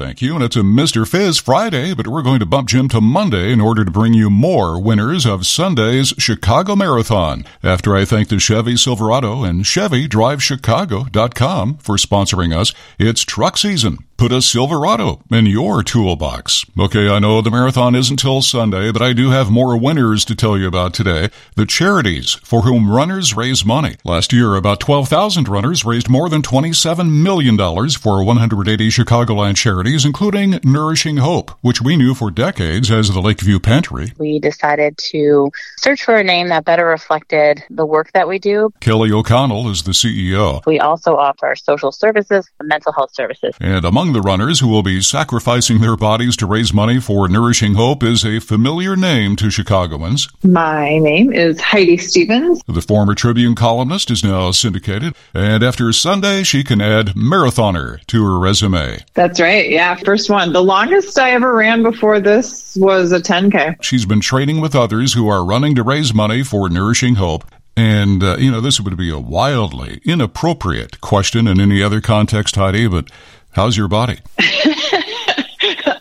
thank you. And it's a Mr. Fizz Friday, but we're going to bump Jim to Monday in order to bring you more winners of Sunday's Chicago Marathon. After I thank the Chevy Silverado and ChevyDriveChicago.com for sponsoring us, it's truck season. Put a Silverado in your toolbox. Okay, I know the marathon isn't till Sunday, but I do have more winners to tell you about today. The charities for whom runners raise money. Last year, about 12,000 runners raised more than $27 million for 180 Chicagoland charities, including Nourishing Hope, which we knew for decades as the Lakeview Pantry. We decided to search for a name that better reflected the work that we do. Kellie O'Connell is the CEO. We also offer social services, mental health services. And among the runners who will be sacrificing their bodies to raise money for Nourishing Hope is a familiar name to Chicagoans. My name is Heidi Stevens. The former Tribune columnist is now syndicated, and after Sunday, she can add marathoner to her resume. That's right. Yeah, first one. The longest I ever ran before this was a 10K. She's been training with others who are running to raise money for Nourishing Hope. And, uh, you know, this would be a wildly inappropriate question in any other context, Heidi, but how's your body?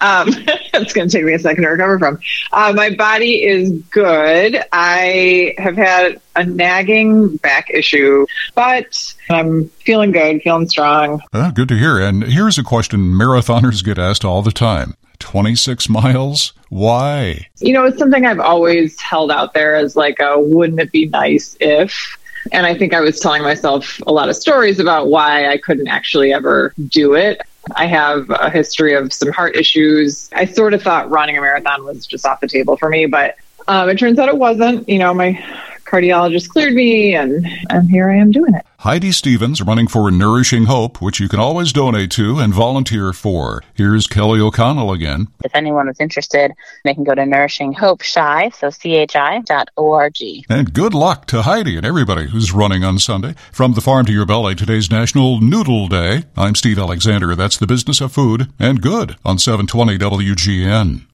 um, it's going to take me a second to recover from. Uh, my body is good. I have had a nagging back issue, but I'm feeling good, feeling strong. Uh, good to hear. And here's a question marathoners get asked all the time 26 miles? Why? You know, it's something I've always held out there as like a wouldn't it be nice if? And I think I was telling myself a lot of stories about why I couldn't actually ever do it. I have a history of some heart issues. I sort of thought running a marathon was just off the table for me, but um, it turns out it wasn't. You know, my cardiologist cleared me, and, and here I am doing it. Heidi Stevens running for Nourishing Hope, which you can always donate to and volunteer for. Here's Kellie O'Connell again. If anyone is interested, they can go to Nourishing Hope Chi, so C-H-I dot O-R-G. And good luck to Heidi and everybody who's running on Sunday. From the farm to your belly, today's National Noodle Day. I'm Steve Alexander. That's the business of food and good on 720 WGN.